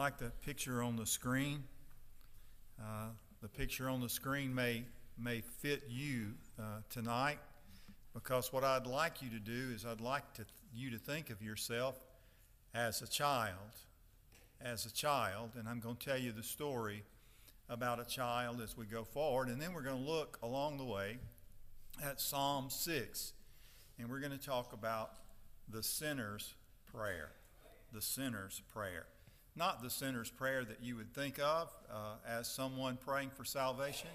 like the picture on the screen. Uh, the picture on the screen may, may fit you uh, tonight because what I'd like you to do is I'd like to, you to think of yourself as a child. As a child, and I'm going to tell you the story about a child as we go forward, and then we're going to look along the way at Psalm 6, and we're going to talk about the sinner's prayer. The sinner's prayer not the sinner's prayer that you would think of uh, as someone praying for salvation,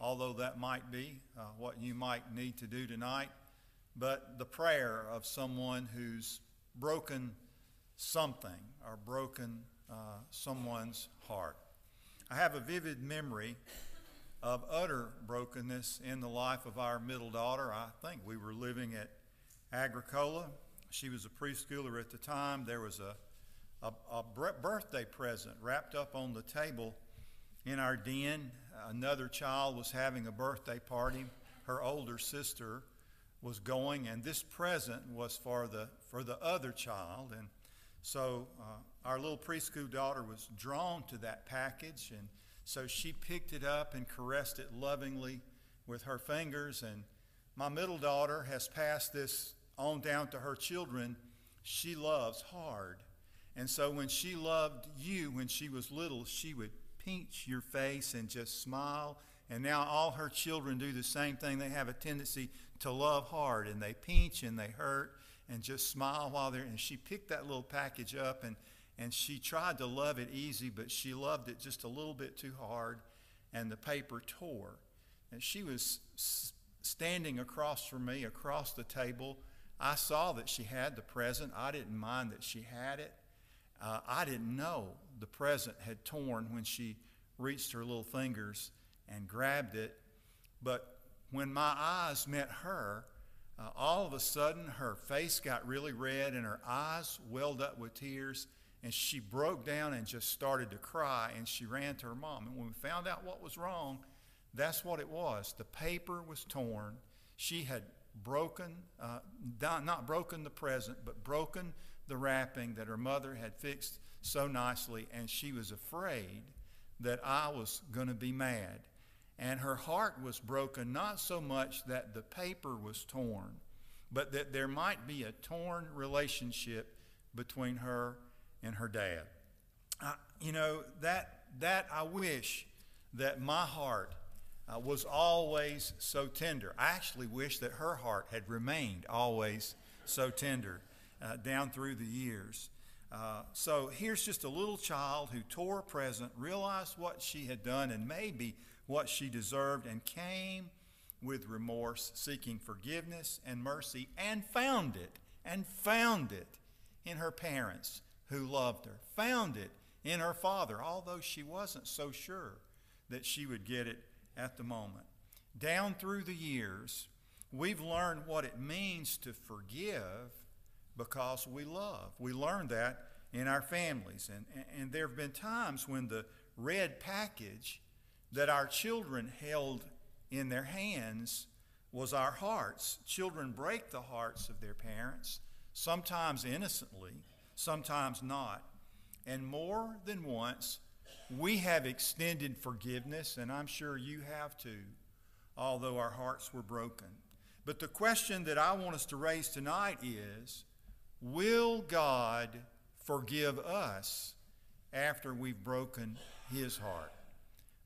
although that might be uh, what you might need to do tonight, but the prayer of someone who's broken something or broken uh, someone's heart. I have a vivid memory of utter brokenness in the life of our middle daughter. I think we were living at Agricola. She was a preschooler at the time. There was a a, a birthday present wrapped up on the table in our den. Another child was having a birthday party. Her older sister was going, and this present was for the for the other child. And so uh, our little preschool daughter was drawn to that package, and so she picked it up and caressed it lovingly with her fingers. And my middle daughter has passed this on down to her children. She loves hard. And so when she loved you when she was little, she would pinch your face and just smile. And now all her children do the same thing. They have a tendency to love hard and they pinch and they hurt and just smile while they're. And she picked that little package up and, and she tried to love it easy, but she loved it just a little bit too hard and the paper tore. And she was standing across from me, across the table. I saw that she had the present. I didn't mind that she had it. Uh, I didn't know the present had torn when she reached her little fingers and grabbed it. But when my eyes met her, uh, all of a sudden her face got really red and her eyes welled up with tears and she broke down and just started to cry and she ran to her mom. And when we found out what was wrong, that's what it was. The paper was torn. She had broken, uh, not broken the present, but broken the wrapping that her mother had fixed so nicely, and she was afraid that I was going to be mad. And her heart was broken, not so much that the paper was torn, but that there might be a torn relationship between her and her dad. you know, that, that I wish that my heart uh, was always so tender. I actually wish that her heart had remained always so tender uh, down through the years. Uh, so here's just a little child who tore a present, realized what she had done and maybe what she deserved, and came with remorse, seeking forgiveness and mercy, and found it, and found it in her parents who loved her, found it in her father, although she wasn't so sure that she would get it at the moment. Down through the years, we've learned what it means to forgive because we love. We learn that in our families. And, and there have been times when the red package that our children held in their hands was our hearts. Children break the hearts of their parents, sometimes innocently, sometimes not. And more than once, we have extended forgiveness, and I'm sure you have too, although our hearts were broken. But the question that I want us to raise tonight is Will God forgive us after we've broken his heart?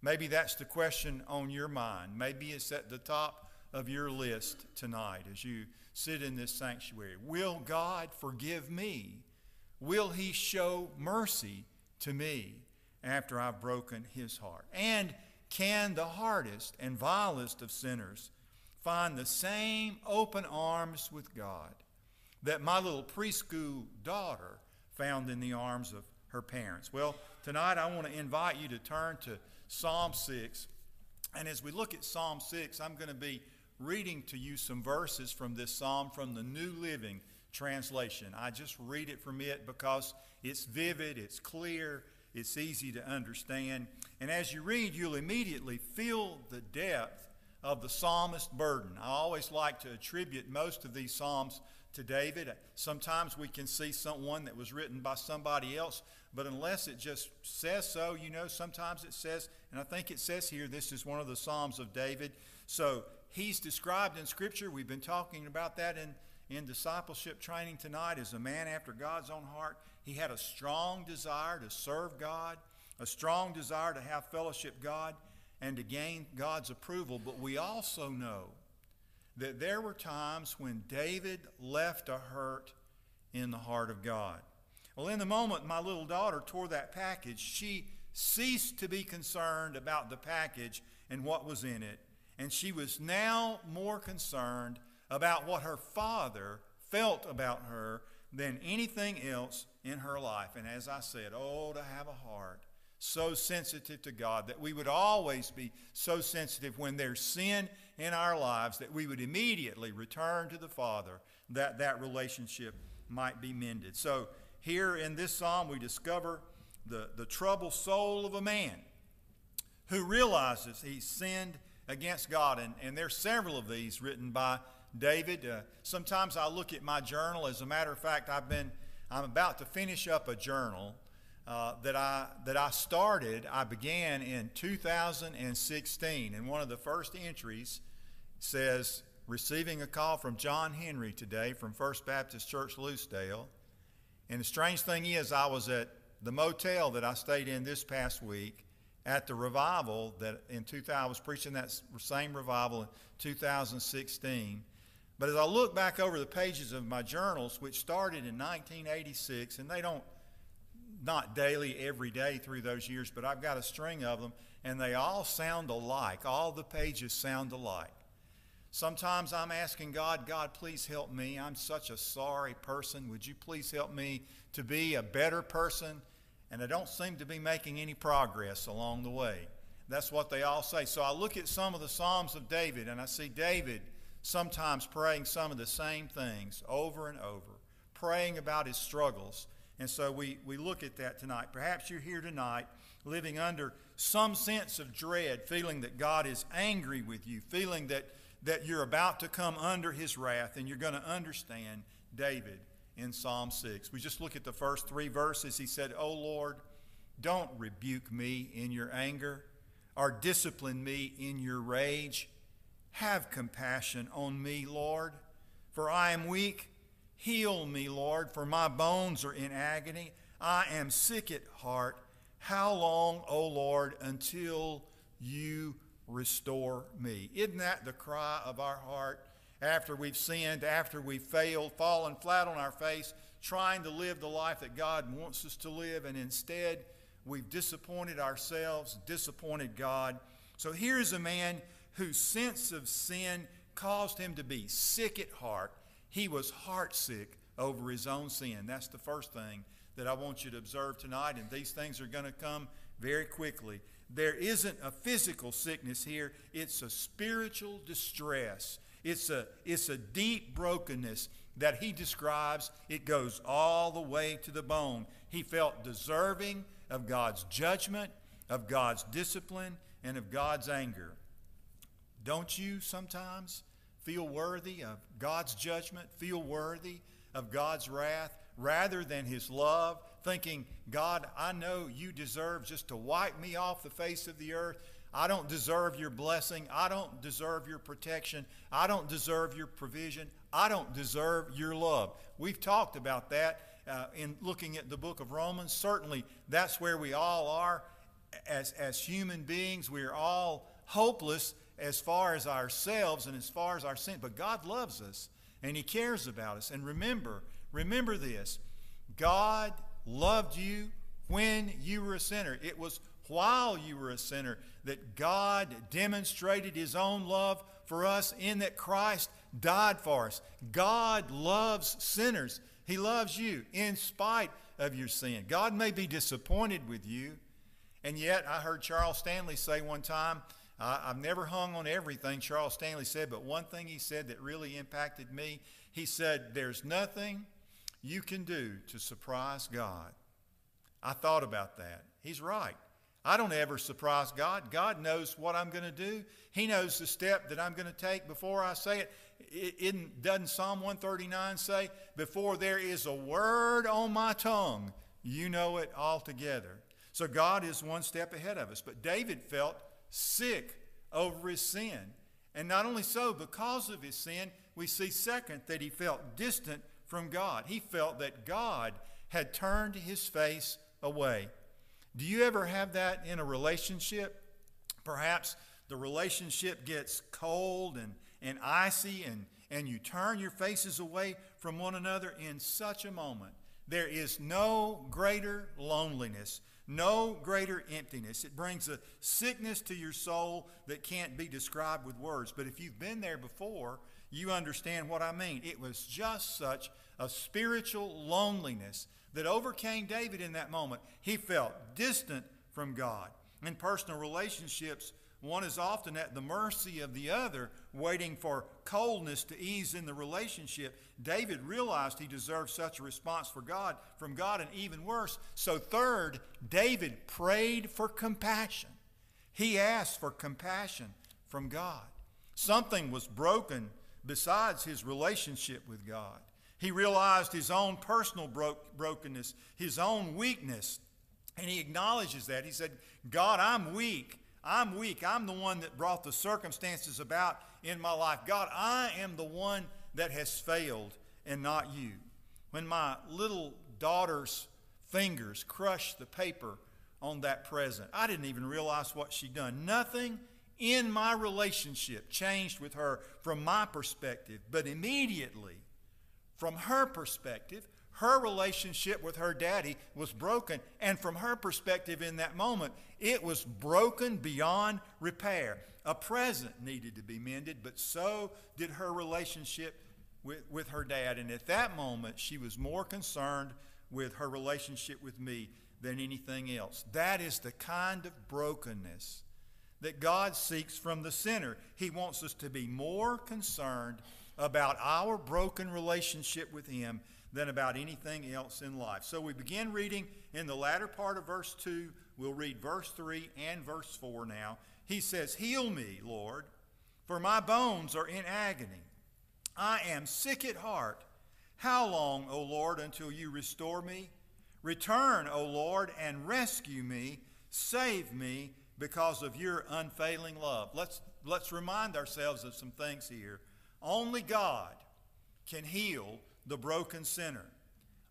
Maybe that's the question on your mind. Maybe it's at the top of your list tonight as you sit in this sanctuary. Will God forgive me? Will he show mercy to me after I've broken his heart? And can the hardest and vilest of sinners find the same open arms with God that my little preschool daughter found in the arms of her parents. Well, tonight I want to invite you to turn to Psalm 6. And as we look at Psalm 6, I'm going to be reading to you some verses from this psalm from the New Living Translation. I just read it from it because it's vivid, it's clear, it's easy to understand. And as you read, you'll immediately feel the depth of the psalmist's burden. I always like to attribute most of these psalms to David. Sometimes we can see someone that was written by somebody else, but unless it just says so, you know, sometimes it says, and I think it says here, this is one of the Psalms of David. So he's described in Scripture. We've been talking about that in, in discipleship training tonight as a man after God's own heart. He had a strong desire to serve God, a strong desire to have fellowship God, and to gain God's approval. But we also know that there were times when David left a hurt in the heart of God. Well, in the moment my little daughter tore that package, she ceased to be concerned about the package and what was in it. And she was now more concerned about what her father felt about her than anything else in her life. And as I said, oh, to have a heart so sensitive to God, that we would always be so sensitive when there's sin in our lives that we would immediately return to the Father, that that relationship might be mended. So here in this psalm, we discover the, the troubled soul of a man who realizes he's sinned against God. And, and there's several of these written by David. Uh, sometimes I look at my journal. As a matter of fact, I've been, I'm about to finish up a journal uh, that I that I started. I began in 2016, and one of the first entries says, "Receiving a call from John Henry today from First Baptist Church, Lucedale." And the strange thing is, I was at the motel that I stayed in this past week at the revival that in 2000 I was preaching that same revival in 2016. But as I look back over the pages of my journals, which started in 1986, and they don't not daily, every day through those years, but I've got a string of them, and they all sound alike. All the pages sound alike. Sometimes I'm asking God, God, please help me. I'm such a sorry person. Would you please help me to be a better person? And I don't seem to be making any progress along the way. That's what they all say. So I look at some of the Psalms of David, and I see David sometimes praying some of the same things over and over, praying about his struggles and so we, we look at that tonight. Perhaps you're here tonight living under some sense of dread, feeling that God is angry with you, feeling that, that you're about to come under his wrath, and you're going to understand David in Psalm 6. We just look at the first three verses. He said, Oh Lord, don't rebuke me in your anger or discipline me in your rage. Have compassion on me, Lord, for I am weak. Heal me, Lord, for my bones are in agony. I am sick at heart. How long, O Lord, until you restore me? Isn't that the cry of our heart after we've sinned, after we've failed, fallen flat on our face, trying to live the life that God wants us to live, and instead we've disappointed ourselves, disappointed God? So here's a man whose sense of sin caused him to be sick at heart he was heartsick over his own sin. That's the first thing that I want you to observe tonight, and these things are going to come very quickly. There isn't a physical sickness here, it's a spiritual distress. It's a, it's a deep brokenness that he describes. It goes all the way to the bone. He felt deserving of God's judgment, of God's discipline, and of God's anger. Don't you sometimes? Feel worthy of God's judgment, feel worthy of God's wrath, rather than His love, thinking, God, I know you deserve just to wipe me off the face of the earth. I don't deserve your blessing. I don't deserve your protection. I don't deserve your provision. I don't deserve your love. We've talked about that uh, in looking at the book of Romans. Certainly, that's where we all are as, as human beings. We're all hopeless as far as ourselves and as far as our sin. But God loves us and He cares about us. And remember, remember this God loved you when you were a sinner. It was while you were a sinner that God demonstrated His own love for us in that Christ died for us. God loves sinners. He loves you in spite of your sin. God may be disappointed with you, and yet I heard Charles Stanley say one time, uh, I've never hung on everything Charles Stanley said, but one thing he said that really impacted me he said, There's nothing you can do to surprise God. I thought about that. He's right. I don't ever surprise God. God knows what I'm going to do. He knows the step that I'm going to take before I say it. it doesn't Psalm 139 say, Before there is a word on my tongue, you know it altogether. So God is one step ahead of us. But David felt sick over his sin. And not only so, because of his sin, we see second that he felt distant from God. He felt that God had turned his face away. Do you ever have that in a relationship? Perhaps the relationship gets cold and, and icy, and, and you turn your faces away from one another in such a moment. There is no greater loneliness, no greater emptiness. It brings a sickness to your soul that can't be described with words. But if you've been there before, you understand what I mean. It was just such a spiritual loneliness that overcame David in that moment. He felt distant from God. In personal relationships, one is often at the mercy of the other, waiting for coldness to ease in the relationship. David realized he deserved such a response for God from God, and even worse. So, third, David prayed for compassion. He asked for compassion from God. Something was broken besides his relationship with God. He realized his own personal bro- brokenness, his own weakness, and he acknowledges that. He said, God, I'm weak. I'm weak. I'm the one that brought the circumstances about in my life. God, I am the one that has failed and not you. When my little daughter's fingers crushed the paper on that present, I didn't even realize what she'd done. Nothing in my relationship changed with her from my perspective, but immediately, from her perspective, her relationship with her daddy was broken. And from her perspective in that moment, it was broken beyond repair. A present needed to be mended, but so did her relationship with, with her dad. And at that moment, she was more concerned with her relationship with me than anything else. That is the kind of brokenness that God seeks from the sinner. He wants us to be more concerned about our broken relationship with Him than about anything else in life. So we begin reading in the latter part of verse 2. We'll read verse 3 and verse 4 now. He says, Heal me, Lord, for my bones are in agony. I am sick at heart. How long, O Lord, until you restore me? Return, O Lord, and rescue me. Save me because of your unfailing love. Let's, let's remind ourselves of some things here. Only God can heal the broken sinner.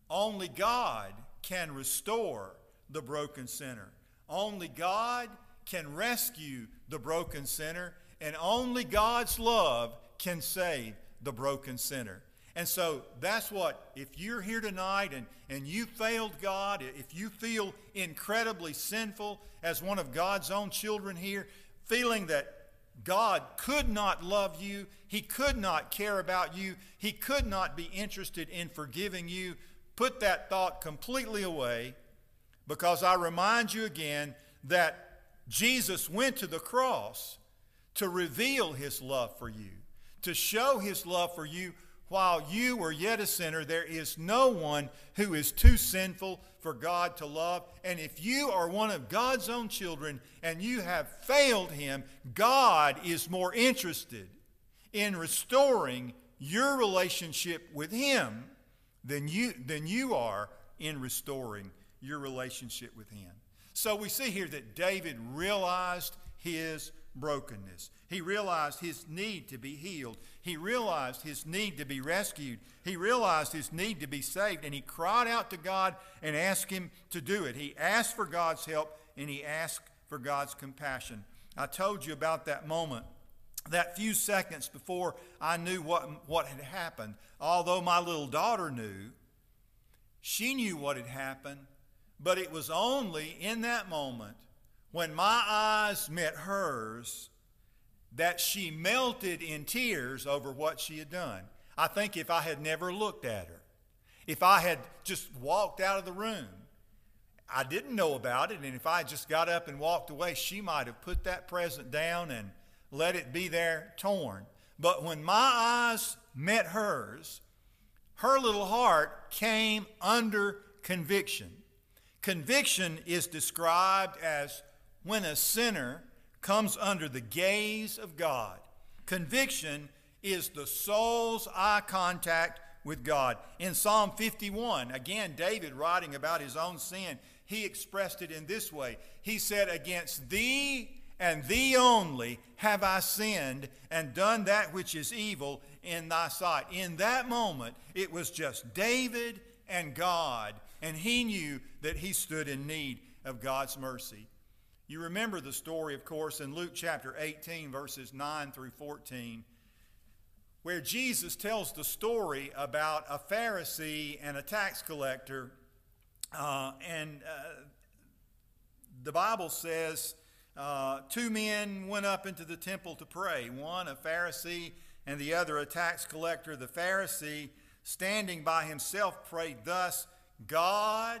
Only God can restore the broken sinner. Only God can rescue the broken sinner. And only God's love can save the broken sinner. And so that's what, if you're here tonight and, and you failed God, if you feel incredibly sinful as one of God's own children here, feeling that God could not love you, He could not care about you, He could not be interested in forgiving you, put that thought completely away because I remind you again that Jesus went to the cross to reveal His love for you, to show His love for you while you were yet a sinner, there is no one who is too sinful for God to love. And if you are one of God's own children and you have failed Him, God is more interested in restoring your relationship with Him than you, than you are in restoring your relationship with Him. So we see here that David realized his brokenness. He realized his need to be healed. He realized his need to be rescued. He realized his need to be saved, and he cried out to God and asked him to do it. He asked for God's help and he asked for God's compassion. I told you about that moment, that few seconds before I knew what, what had happened. Although my little daughter knew, she knew what had happened, but it was only in that moment when my eyes met hers that she melted in tears over what she had done. I think if I had never looked at her, if I had just walked out of the room, I didn't know about it, and if I just got up and walked away, she might have put that present down and let it be there torn. But when my eyes met hers, her little heart came under conviction. Conviction is described as when a sinner comes under the gaze of God. Conviction is the soul's eye contact with God. In Psalm 51, again, David writing about his own sin, he expressed it in this way He said, Against thee and thee only have I sinned and done that which is evil in thy sight. In that moment, it was just David and God, and he knew that he stood in need of God's mercy. You remember the story, of course, in Luke chapter 18, verses 9 through 14, where Jesus tells the story about a Pharisee and a tax collector. Uh, and uh, the Bible says uh, two men went up into the temple to pray one a Pharisee and the other a tax collector. The Pharisee, standing by himself, prayed thus God,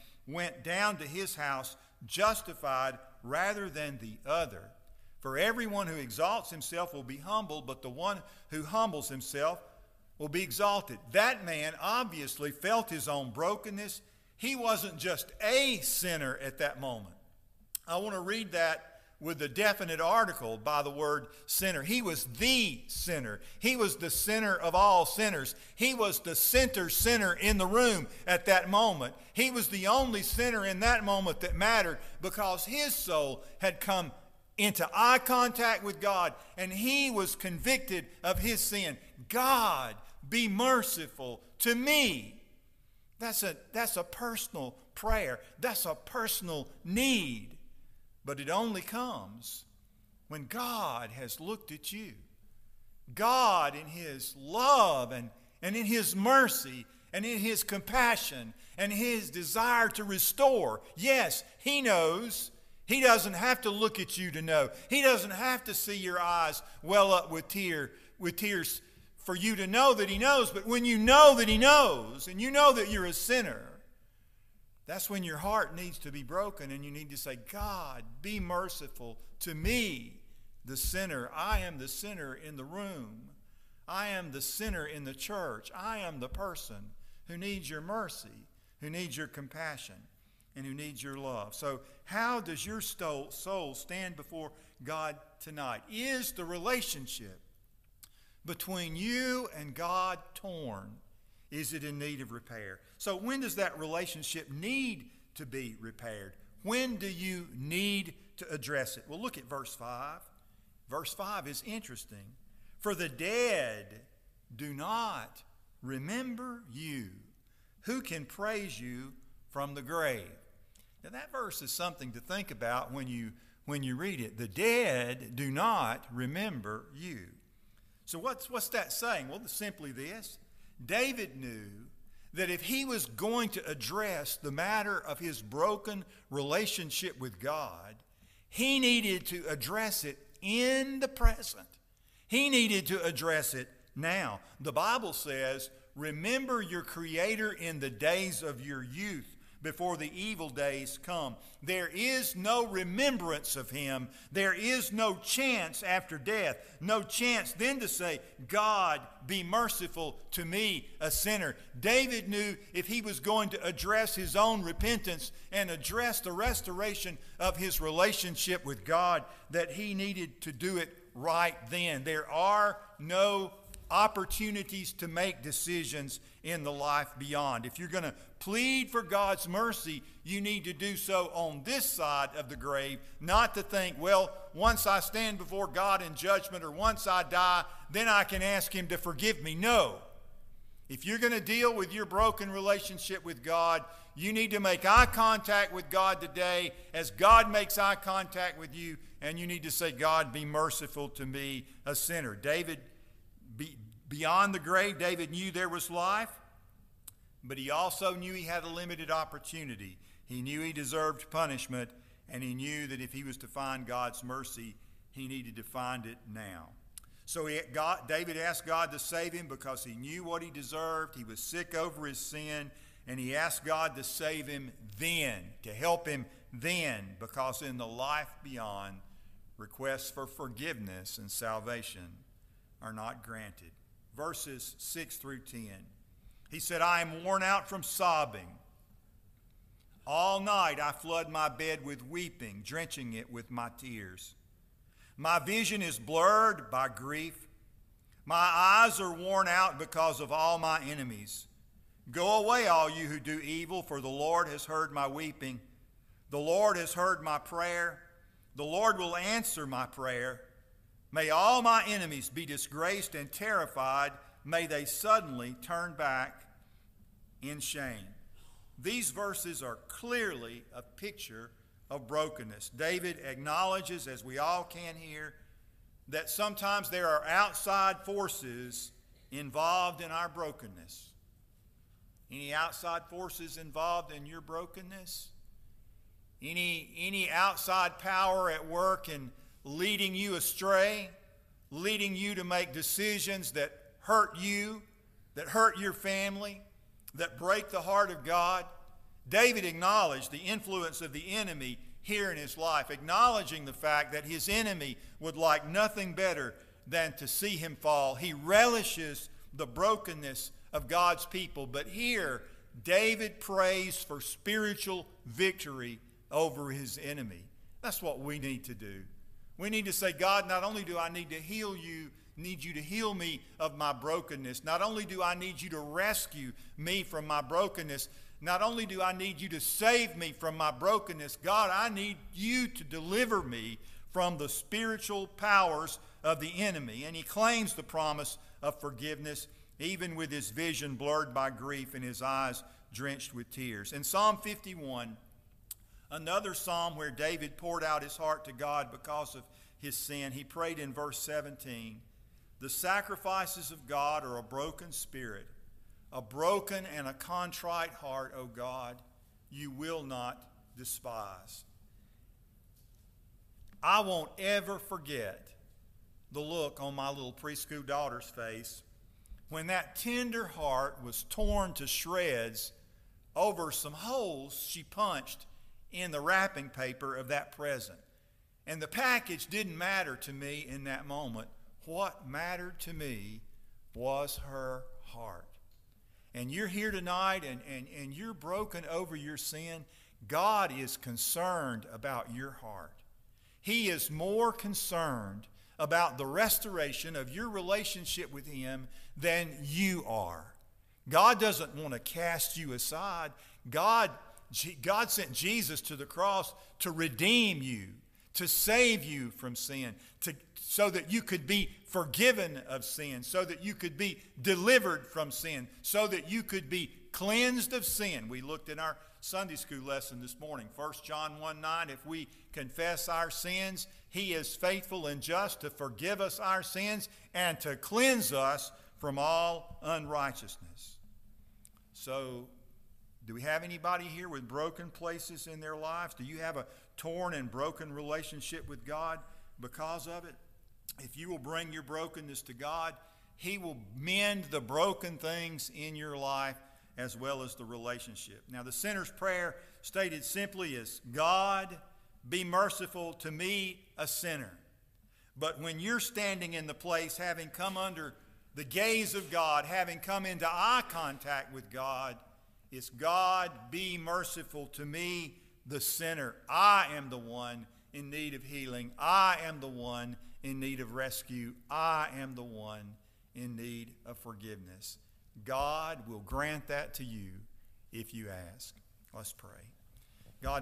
went down to his house justified rather than the other. For everyone who exalts himself will be humbled, but the one who humbles himself will be exalted. That man obviously felt his own brokenness. He wasn't just a sinner at that moment. I want to read that with the definite article by the word sinner. He was the sinner. He was the sinner of all sinners. He was the center sinner in the room at that moment. He was the only sinner in that moment that mattered because his soul had come into eye contact with God and he was convicted of his sin. God, be merciful to me. That's a, that's a personal prayer. That's a personal need. But it only comes when God has looked at you. God, in His love and, and in His mercy and in His compassion and His desire to restore, yes, He knows. He doesn't have to look at you to know. He doesn't have to see your eyes well up with tear with tears for you to know that he knows, but when you know that he knows and you know that you're a sinner, that's when your heart needs to be broken and you need to say, God, be merciful to me, the sinner. I am the sinner in the room. I am the sinner in the church. I am the person who needs your mercy, who needs your compassion, and who needs your love. So, how does your soul stand before God tonight? Is the relationship between you and God torn? Is it in need of repair? So, when does that relationship need to be repaired? When do you need to address it? Well, look at verse 5. Verse 5 is interesting. For the dead do not remember you. Who can praise you from the grave? Now, that verse is something to think about when you, when you read it. The dead do not remember you. So, what's, what's that saying? Well, simply this David knew that if he was going to address the matter of his broken relationship with God, he needed to address it in the present. He needed to address it now. The Bible says, Remember your Creator in the days of your youth before the evil days come. There is no remembrance of him. There is no chance after death. No chance then to say, God, be merciful to me, a sinner. David knew if he was going to address his own repentance and address the restoration of his relationship with God, that he needed to do it right then. There are no opportunities to make decisions in the life beyond. If you're going to plead for God's mercy, you need to do so on this side of the grave, not to think, well, once I stand before God in judgment or once I die, then I can ask Him to forgive me. No. If you're going to deal with your broken relationship with God, you need to make eye contact with God today as God makes eye contact with you, and you need to say, God, be merciful to me, a sinner. David be, beyond the grave, David knew there was life, but he also knew he had a limited opportunity. He knew he deserved punishment, and he knew that if he was to find God's mercy, he needed to find it now. So he, David asked God to save him because he knew what he deserved. He was sick over his sin, and he asked God to save him then, to help him then, because in the life beyond, requests for forgiveness and salvation are not granted. Verses 6 through 10. He said, I am worn out from sobbing. All night I flood my bed with weeping, drenching it with my tears. My vision is blurred by grief. My eyes are worn out because of all my enemies. Go away, all you who do evil, for the Lord has heard my weeping. The Lord has heard my prayer. The Lord will answer my prayer. May all my enemies be disgraced and terrified. May they suddenly turn back in shame. These verses are clearly a picture of brokenness. David acknowledges, as we all can here, that sometimes there are outside forces involved in our brokenness. Any outside forces involved in your brokenness? Any, any outside power at work in leading you astray, leading you to make decisions that hurt you, that hurt your family, that break the heart of God? David acknowledged the influence of the enemy here in his life, acknowledging the fact that his enemy would like nothing better than to see him fall. He relishes the brokenness of God's people. But here, David prays for spiritual victory over his enemy. That's what we need to do. We need to say, God, not only do I need to heal you, need you to heal me of my brokenness. Not only do I need you to rescue me from my brokenness, not only do I need you to save me from my brokenness, God, I need you to deliver me from the spiritual powers of the enemy. And he claims the promise of forgiveness, even with his vision blurred by grief and his eyes drenched with tears. In Psalm 51, another psalm where David poured out his heart to God because of his sin, he prayed in verse 17 The sacrifices of God are a broken spirit a broken and a contrite heart, O God, you will not despise. I won't ever forget the look on my little preschool daughter's face when that tender heart was torn to shreds over some holes she punched in the wrapping paper of that present. And the package didn't matter to me in that moment. What mattered to me was her heart and you're here tonight and, and, and you're broken over your sin, God is concerned about your heart. He is more concerned about the restoration of your relationship with Him than you are. God doesn't want to cast you aside. God, God sent Jesus to the cross to redeem you, to save you from sin, to, so that you could be forgiven of sin, so that you could be delivered from sin, so that you could be cleansed of sin. We looked in our Sunday school lesson this morning, 1 John 1 9. If we confess our sins, he is faithful and just to forgive us our sins and to cleanse us from all unrighteousness. So, do we have anybody here with broken places in their lives? Do you have a torn and broken relationship with God because of it? if you will bring your brokenness to God, He will mend the broken things in your life as well as the relationship. Now, the sinner's prayer, stated simply, is God, be merciful to me, a sinner. But when you're standing in the place, having come under the gaze of God, having come into eye contact with God, it's God, be merciful to me, the sinner. I am the one in need of healing. I am the one in need of rescue. I am the one in need of forgiveness. God will grant that to you if you ask. Let's pray.